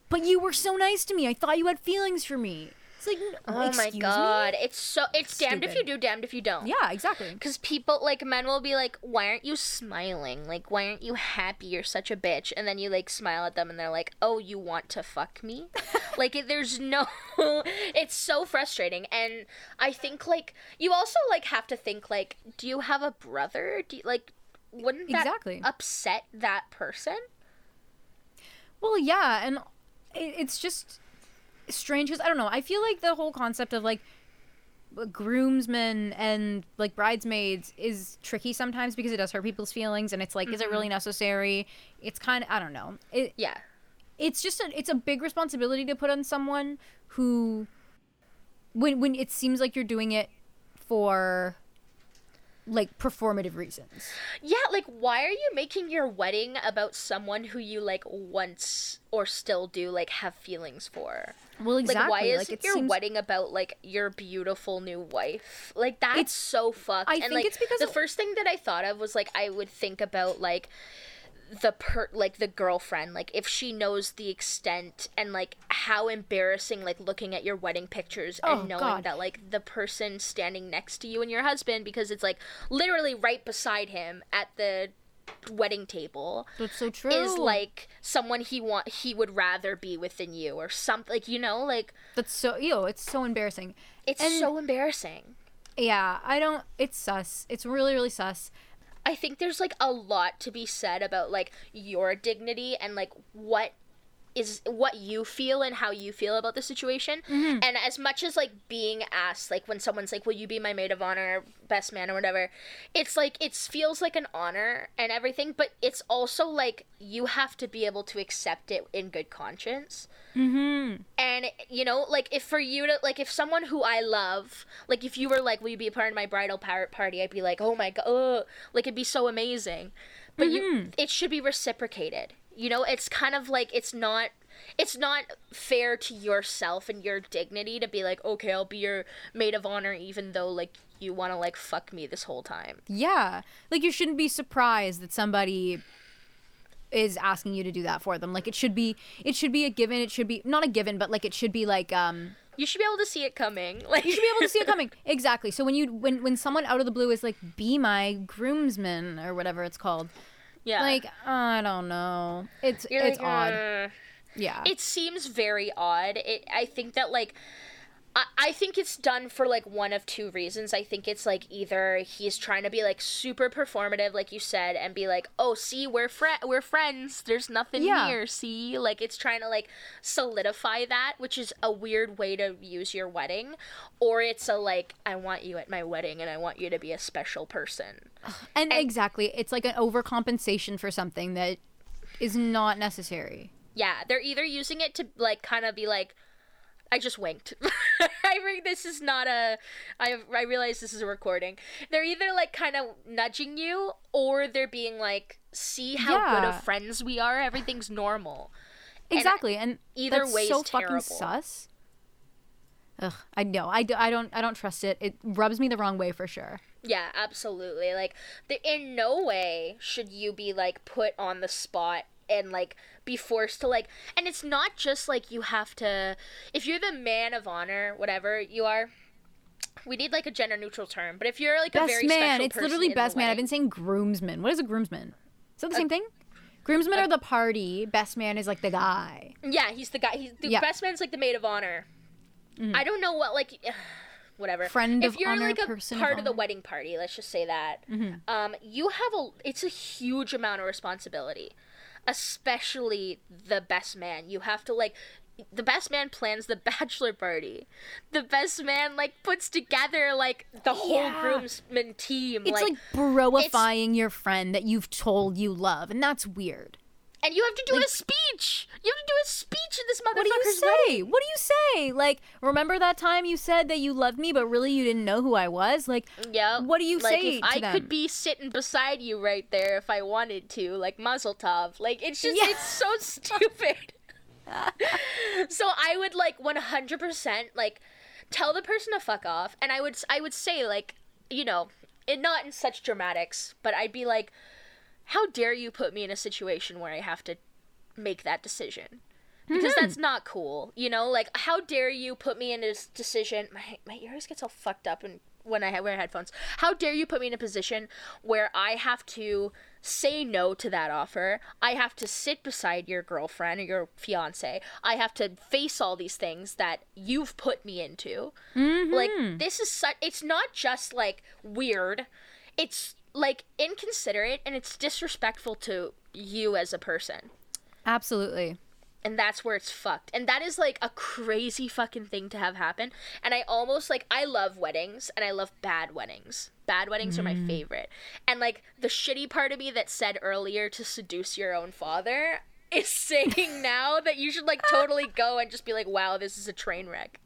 but you were so nice to me. I thought you had feelings for me. It's like, Oh my excuse me? god, it's so it's damned if you do, damned if you don't. Yeah, exactly. Because people like men will be like, "Why aren't you smiling? Like, why aren't you happy? You're such a bitch." And then you like smile at them, and they're like, "Oh, you want to fuck me?" like, it, there's no. it's so frustrating, and I think like you also like have to think like, do you have a brother? Do you, like, wouldn't that Exactly. upset that person? Well, yeah, and it, it's just strange because I don't know. I feel like the whole concept of like groomsmen and like bridesmaids is tricky sometimes because it does hurt people's feelings, and it's like, is it really mm-hmm. necessary? It's kind of I don't know. It Yeah. it's just a it's a big responsibility to put on someone who when when it seems like you're doing it for like performative reasons. Yeah, like why are you making your wedding about someone who you like once or still do like have feelings for? Well, exactly. Like why is like, your seems- wedding about like your beautiful new wife? Like that's It's- so fucked. I and think like it's because the first thing that I thought of was like I would think about like the per like the girlfriend like if she knows the extent and like how embarrassing like looking at your wedding pictures Oh, and knowing God. that like the person standing next to you and your husband because it's like literally right beside him at the wedding table That's so true. is like someone he want he would rather be within you or something like you know like that's so yo. It's so embarrassing. it's And- so embarrassing Yeah, I don't. It's sus. It's really really sus. I think there's like a lot to be said about like your dignity and like what is what you feel and how you feel about the situation. And as much as like being asked, like when someone's like, "Will you be my maid of honor, best man, or whatever?" It's like it feels like an honor and everything, but it's also like you have to be able to accept it in good conscience. Mm-hmm. And you know, like if for you to like if someone who I love, like if you were like, "Will you be a part of my bridal par- party?" I'd be like, "Oh my god!" ugh," Like it'd be so amazing. But you, it should be reciprocated. You know, it's kind of like it's not. It's not fair to yourself and your dignity to be like, okay, I'll be your maid of honor, even though like you want to like fuck me this whole time. Yeah, like you shouldn't be surprised that somebody is asking you to do that for them. Like it should be. It should be a given. It should be not a given, but like it should be like um. You should be able to see it coming. Like You should be able to see it coming. Exactly. So when you when when someone out of the blue is like, "Be my groomsman" or whatever it's called, yeah, like I don't know. It's You're it's like, odd. "Uh." Yeah. it seems very odd. It I think that like I, I think it's done for like one of two reasons. I think it's like either he's trying to be like super performative, like you said, and be like, "Oh, see, we're fri we're friends. There's nothing Yeah. here. See, like it's trying to like solidify that, which is a weird way to use your wedding, or it's a like, I want you at my wedding, and I want you to be a special person. and, exactly, it's like an overcompensation for something that is not necessary. Yeah, they're either using it to like kind of be like, I just winked. I think this is not a. I I realize this is a recording. They're either like kind of nudging you, or they're being like, see how good of friends we are. Everything's normal. Exactly, and either that's way so fucking sus. Ugh, I know. I don't I don't trust it. It rubs me the wrong way for sure. Yeah, absolutely. Like, the, in no way should you be like put on the spot and like be forced to like. And it's not just like you have to. If you're the man of honor, whatever you are. We need like a gender neutral term, but if you're like a Best very man. It's literally best man. I've been saying groomsman. What is a groomsman? Is that the same thing? Groomsmen are the party. Best man is like the guy. Yeah, he's the guy. He's the Yeah. Mm-hmm. best man's like the maid of honor. I don't know what like, whatever. Friend if of you're honor, like a person of part of the. Mm-hmm. wedding party, let's just say that. Um, you have a. It's a huge amount of responsibility, especially the best man. You have to like. The best man plans the bachelor party. The best man like puts together like the whole Yeah. groomsmen team. It's like, like, broifying your friend that you've told you love, and that's weird. And you have to do a speech. You have to do a speech in this motherfucker's What do you wedding. say? What do you say? Like, remember that time you said that you loved me, but really you didn't know who I was? Like, Yeah. What do you like, say I them? could be sitting beside you right there if I wanted to, like Tov. Like it's just Yeah. it's so stupid. so I would like 100% like tell the person to fuck off and I would I would say like, you know, it not in such dramatics, but I'd be like how dare you put me in a situation where I have to make that decision? Because mm-hmm. that's not cool, you know. Like, how dare you put me in this decision? My my ears get so fucked up and when I wear headphones. How dare you put me in a position where I have to say no to that offer? I have to sit beside your girlfriend or your fiance. I have to face all these things that you've put me into. Like, mm-hmm. this is such. It's not just like weird. It's like inconsiderate and it's disrespectful to you as a person. Absolutely. and that's where it's fucked. And that is like a crazy fucking thing to have happen. And i almost like i love weddings and i love bad weddings. Bad weddings are my mm. favorite. And like the shitty part of me that said earlier to seduce your own father is saying now that you should like totally go and just be like, wow, this is a train wreck.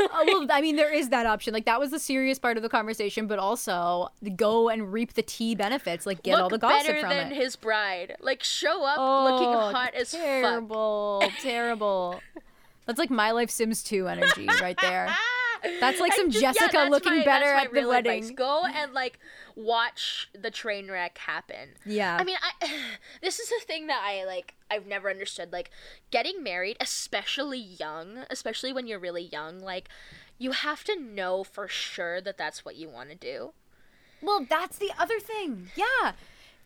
Oh, well, I mean, there is that option. Like that was the serious part of the conversation, but also go and reap the tea benefits. Like get all the gossip better from than it. his bride. Like show up oh, looking hot as fuck. terrible, terrible. That's like my life Sims 2 energy right there. That's like some just- Jessica that's looking my- better at the real advice. wedding. Go and like watch the train wreck happen. Yeah. I mean, I this is a thing that I like I've never understood like getting married, especially young, especially when you're really young, like you have to know for sure that that's what you want to do. Well, that's the other thing. Yeah.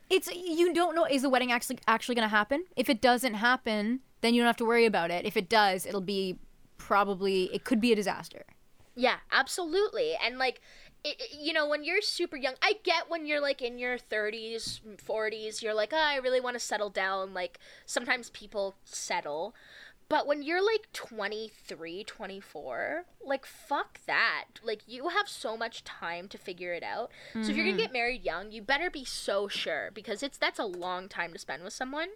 It's you don't know is the wedding actually actually going to happen? If it doesn't happen, then you don't have to worry about it. If it does, it'll be probably it could be a disaster. Yeah, absolutely. And like it, it- you know, when you're super young, I get when you're like in your 30s, 40s, you're like, oh, I really want to settle down. Like, sometimes people settle. But when you're like 23, 24, like, fuck that. Like, you have so much time to figure it out. So, if you're going to mm-hmm. get married young, you better be so sure because it's that's a long time to spend with someone.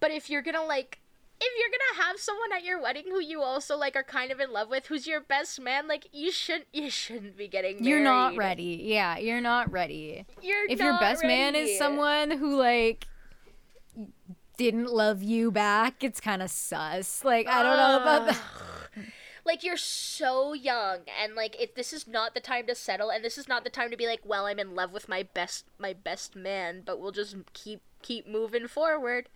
But if you're going to like, if you're gonna have someone at your wedding who you also like are kind of in love with, who's your best man, like you shouldn't you shouldn't be getting married. You're not ready. Yeah, you're not ready. You're if your not best man is someone who like didn't love you back, it's kind of sus. Like I don't know about that. Like you're so young, and like if this is not the time to settle, and this is not the time to be like, well, I'm in love with my best my best man, but we'll just keep keep moving forward.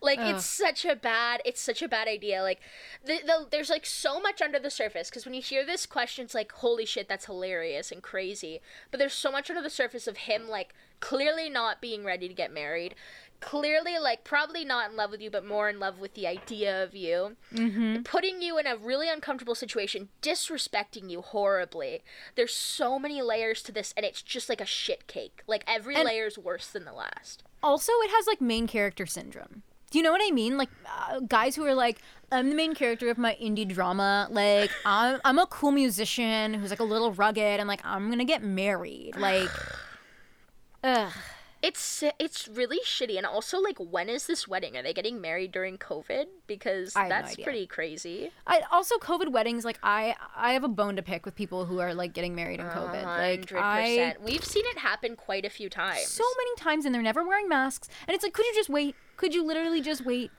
Like Ugh. it's such a bad it's such a bad idea. Like the, the there's like so much under the surface because when you hear this question, it's like holy shit, that's hilarious and crazy. But there's so much under the surface of him like clearly not being ready to get married. Clearly, like, probably not in love with you, but more in love with the idea of you Mm-hmm. putting you in a really uncomfortable situation, disrespecting you horribly. There's so many layers to this, and it's just like a shit cake. Like every And- layer's worse than the last. Also, it has like main character syndrome. Do you know what I mean? Like uh, guys who are like, I'm the main character of my indie drama. Like I'm, I'm a cool musician who's like a little rugged, and like I'm gonna get married. Like, ugh. It's it's really shitty, and also like, when is this wedding? Are they getting married during COVID? Because have no that's pretty crazy. I also COVID weddings. Like I, I have a bone to pick with people who are like getting married in COVID. Like I. We've seen it happen quite a few times. so many times, and they're never wearing masks. And it's like, could you just wait? Could you literally just wait?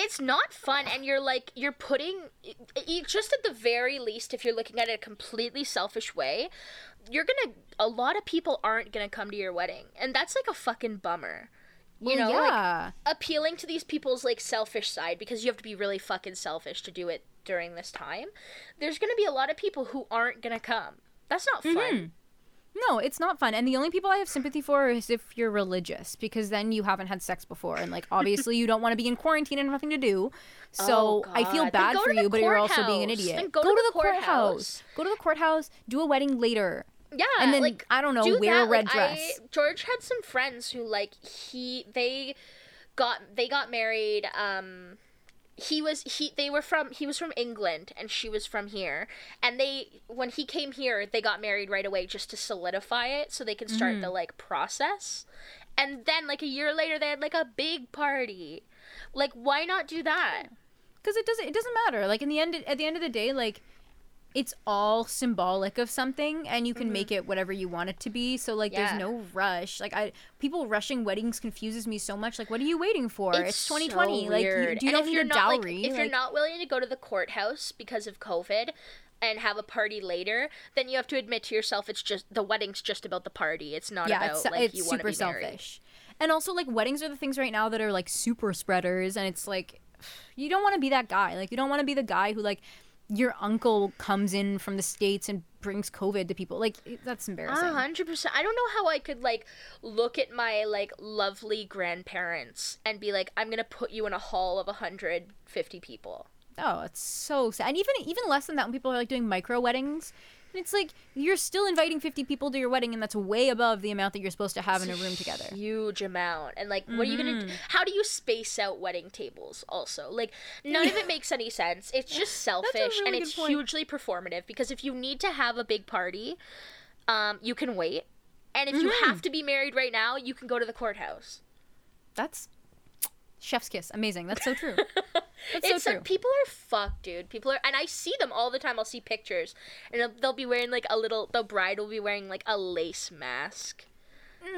it's not fun and you're like you're putting just at the very least if you're looking at it a completely selfish way you're gonna a lot of people aren't gonna come to your wedding and that's like a fucking bummer. You Well, know like appealing to these people's like selfish side because you have to be really fucking selfish to do it during this time there's gonna be a lot of people who aren't gonna come. That's not fun. Mm-hmm. No, it's not fun. And the only people I have sympathy for is if you're religious, because then you haven't had sex before, and like obviously you don't want to be in quarantine and have nothing to do. So Oh, I feel bad for you, but you're also being an idiot. Then go to the courthouse. Go to the courthouse. Do a wedding later. Yeah, And then, like I don't know, do wear a red Like, dress. I, George had some friends who like he they got they got married. Um, he was he they were from he was from England and she was from here, and they when he came here they got married right away just to solidify it so they can start Mm-hmm. the like process, and then like a year later they had like a big party. Like why not do that? because it doesn't it doesn't matter like in the end at the end of the day like it's all symbolic of something and you can make it whatever you want it to be. So like Mm-hmm. Yeah. there's no rush. Like i people rushing weddings confuses me so much. Like what are you waiting for? It's, 2020 so like you, do you And don't need a not, like, dowry? if you're not willing to go to the courthouse because of COVID and have a party later, then you have to admit to yourself it's just the wedding's just about the party. It's not yeah about it's, like it's you want to be married. selfish. And also like weddings are the things right now that are like super spreaders and it's like you don't want to be that guy. Like you don't want to be the guy who like your uncle comes in from the states and brings covid to people like that's embarrassing A hundred percent. I don't know how I could like look at my like lovely grandparents and be like, I'm gonna put you in a hall of hundred fifty people. Oh, it's so sad. And even even less than that when people are like doing micro weddings. And it's like you're still inviting 50 people to your wedding and that's way above the amount that you're supposed to have in a room together. Huge amount. And like what are you gonna Mm-hmm. how do you space out wedding tables also? Like none of it makes any sense. It's just selfish really and it's point. hugely performative because if you need to have a big party, um, you can wait. And if you Mm-hmm. have to be married right now, you can go to the courthouse. That's Chef's kiss. Amazing. That's so true. That's it's so like true. people are fucked, dude. People are, and I see them all the time. I'll see pictures, and they'll, be wearing like a little. The bride will be wearing like a lace mask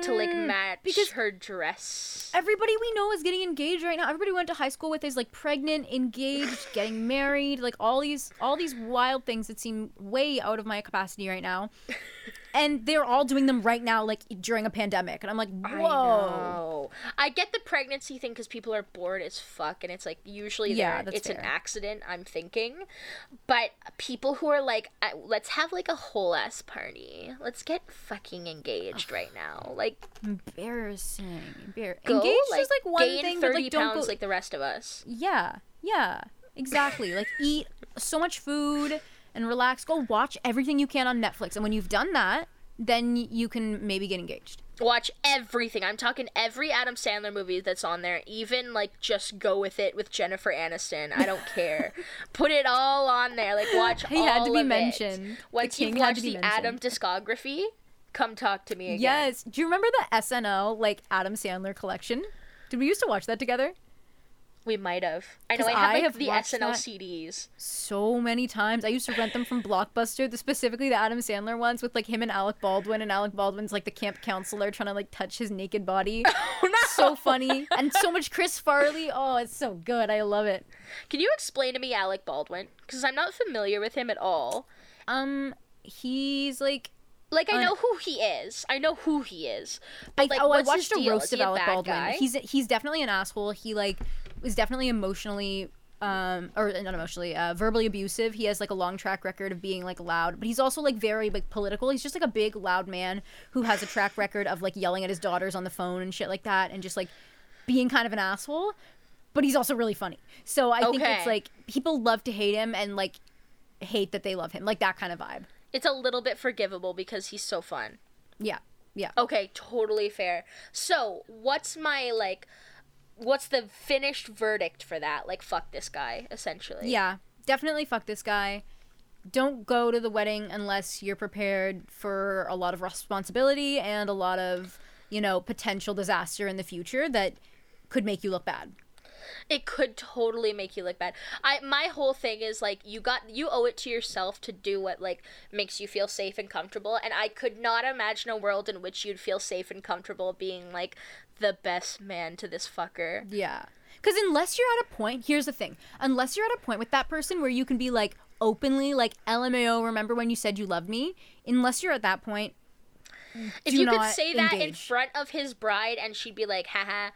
to like match Mm, because- her dress. Everybody we know is getting engaged right now. Everybody we went to high school with is like pregnant, engaged, getting married, like all these all these wild things that seem way out of my capacity right now. And they're all doing them right now, like during a pandemic. And I'm like, whoa. know. I get the pregnancy thing because people are bored as fuck, and it's like usually Yeah, they're- that's it's an accident. I'm thinking, but people who are like, let's have like a whole ass party. Let's get fucking engaged right now. Like, Embarrassing. Embar- go engaged like, is like one gain thing, thirty but like don't pounds go. like the rest of us. yeah, yeah, exactly. like eat so much food and relax. Go watch everything you can on Netflix, and when you've done that, then you can maybe get engaged. Watch everything. I'm talking every Adam Sandler movie that's on there. Even like just go with it with Jennifer Aniston. I don't care. Put it all on there. Like watch He had to be it. mentioned. The Once you've king had to be the Adam mentioned. discography, come talk to me again. Yes. Do you remember the SNL like Adam Sandler collection? Did we used to watch that together? We might have. I know I have I like have the SNL. CDs. So many times. I used to rent them from Blockbuster, the, specifically the Adam Sandler ones with like him and Alec Baldwin, and Alec Baldwin's like the camp counselor trying to like touch his naked body. Oh no! so funny and so much Chris Farley. Oh, it's so good. I love it. Can you explain to me Alec Baldwin? Because I'm not familiar with him at all. Um, he's like Like I know who he is. I know who he is. I, But like, oh, I watched a roast of Alec Baldwin. guy? He's he's definitely an asshole. He like was definitely emotionally um or not emotionally uh verbally abusive. He has like a long track record of being like loud but he's also like very like political. He's just like a big loud man who has a track record of like yelling at his daughters on the phone and shit like that and just like being kind of an asshole but he's also really funny. So i think it's like people love to hate him and like hate that they love him like that kind of vibe. It's a little bit forgivable because he's so fun. yeah yeah. Okay, totally fair. So, what's my like what's the finished verdict for that? Like fuck this guy, essentially. Yeah, definitely fuck this guy. Don't go to the wedding unless you're prepared for a lot of responsibility and a lot of, you know, potential disaster in the future that could make you look bad. It could totally make you look bad. I my whole thing is like you got you owe it to yourself to do what like makes you feel safe and comfortable and I could not imagine a world in which you'd feel safe and comfortable being like the best man to this fucker. Yeah. Because unless you're at a point, here's the thing unless you're at a point with that person where you can be like openly, like, LMAO, remember when you said you loved me? Unless you're at that point, If you could say that in front of his bride and she'd be like, haha.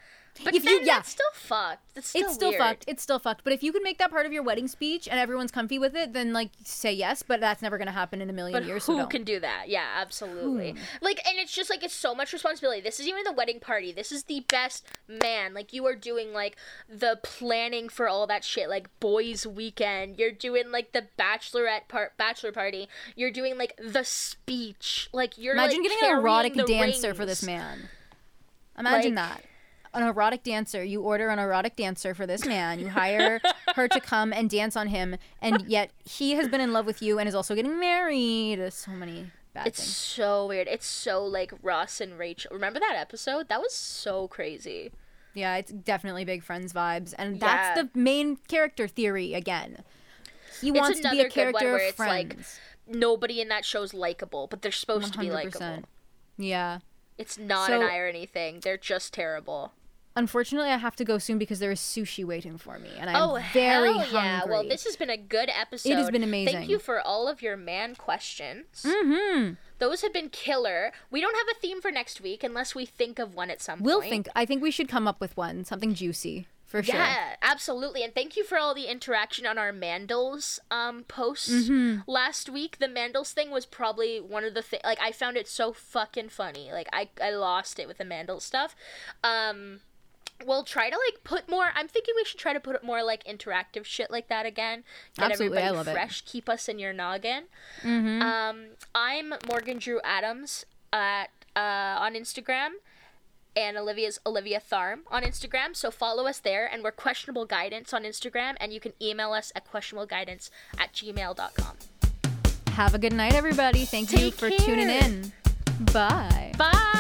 But If you- yeah. still fucked. That's still it's still weird. fucked. It's still fucked. But if you can make that part of your wedding speech and everyone's comfy with it, then like say yes. But that's never gonna happen in a million But years. so who don't. can do that? Yeah, absolutely. Hmm. Like, and it's just like it's so much responsibility. This is even the wedding party. This is the best man. Like, you are doing like the planning for all that shit. Like boys' weekend. You're doing like the bachelorette part, bachelor party. You're doing like the speech. Like you're Imagine like, getting an erotic dancer for this man. Imagine Like- that. An erotic dancer. You order an erotic dancer for this man. You hire her to come and dance on him, and yet he has been in love with you and is also getting married. So many bad It's things. so weird. It's so like Ross and Rachel. Remember that episode? That was so crazy. Yeah, it's definitely big friends vibes, and that's Yeah. the main character theory again. He It's wants to be a character where of it's, like, friends. Nobody in that show's likable, but they're supposed to be likable. Yeah. It's not So- an irony thing. They're just terrible. Unfortunately, I have to go soon because there is sushi waiting for me, and I'm oh very hell yeah! hungry. Well, this has been a good episode. It has been amazing. Thank you for all of your man questions. hmm Those have been killer. We don't have a theme for next week unless we think of one at some point. We'll point. think. I think we should come up with one, something juicy for sure. Yeah, absolutely. And thank you for all the interaction on our Mandels um posts Mm-hmm. last week. The Mandels thing was probably one of the thi- like I found it so fucking funny. Like I I lost it with the Mandels stuff. Um we'll try to like put more I'm thinking we should try to put more like interactive shit like that again. Get Absolutely, I everybody love it. fresh, keep us in your noggin. Mm-hmm. Um I'm Morgan Drew Adams at uh on Instagram and Olivia's Olivia Tharm on Instagram. So follow us there, and we're questionable guidance on Instagram, and you can email us at questionableguidance at gmail.com. Have a good night, everybody. Thank you for care. tuning in. Bye bye.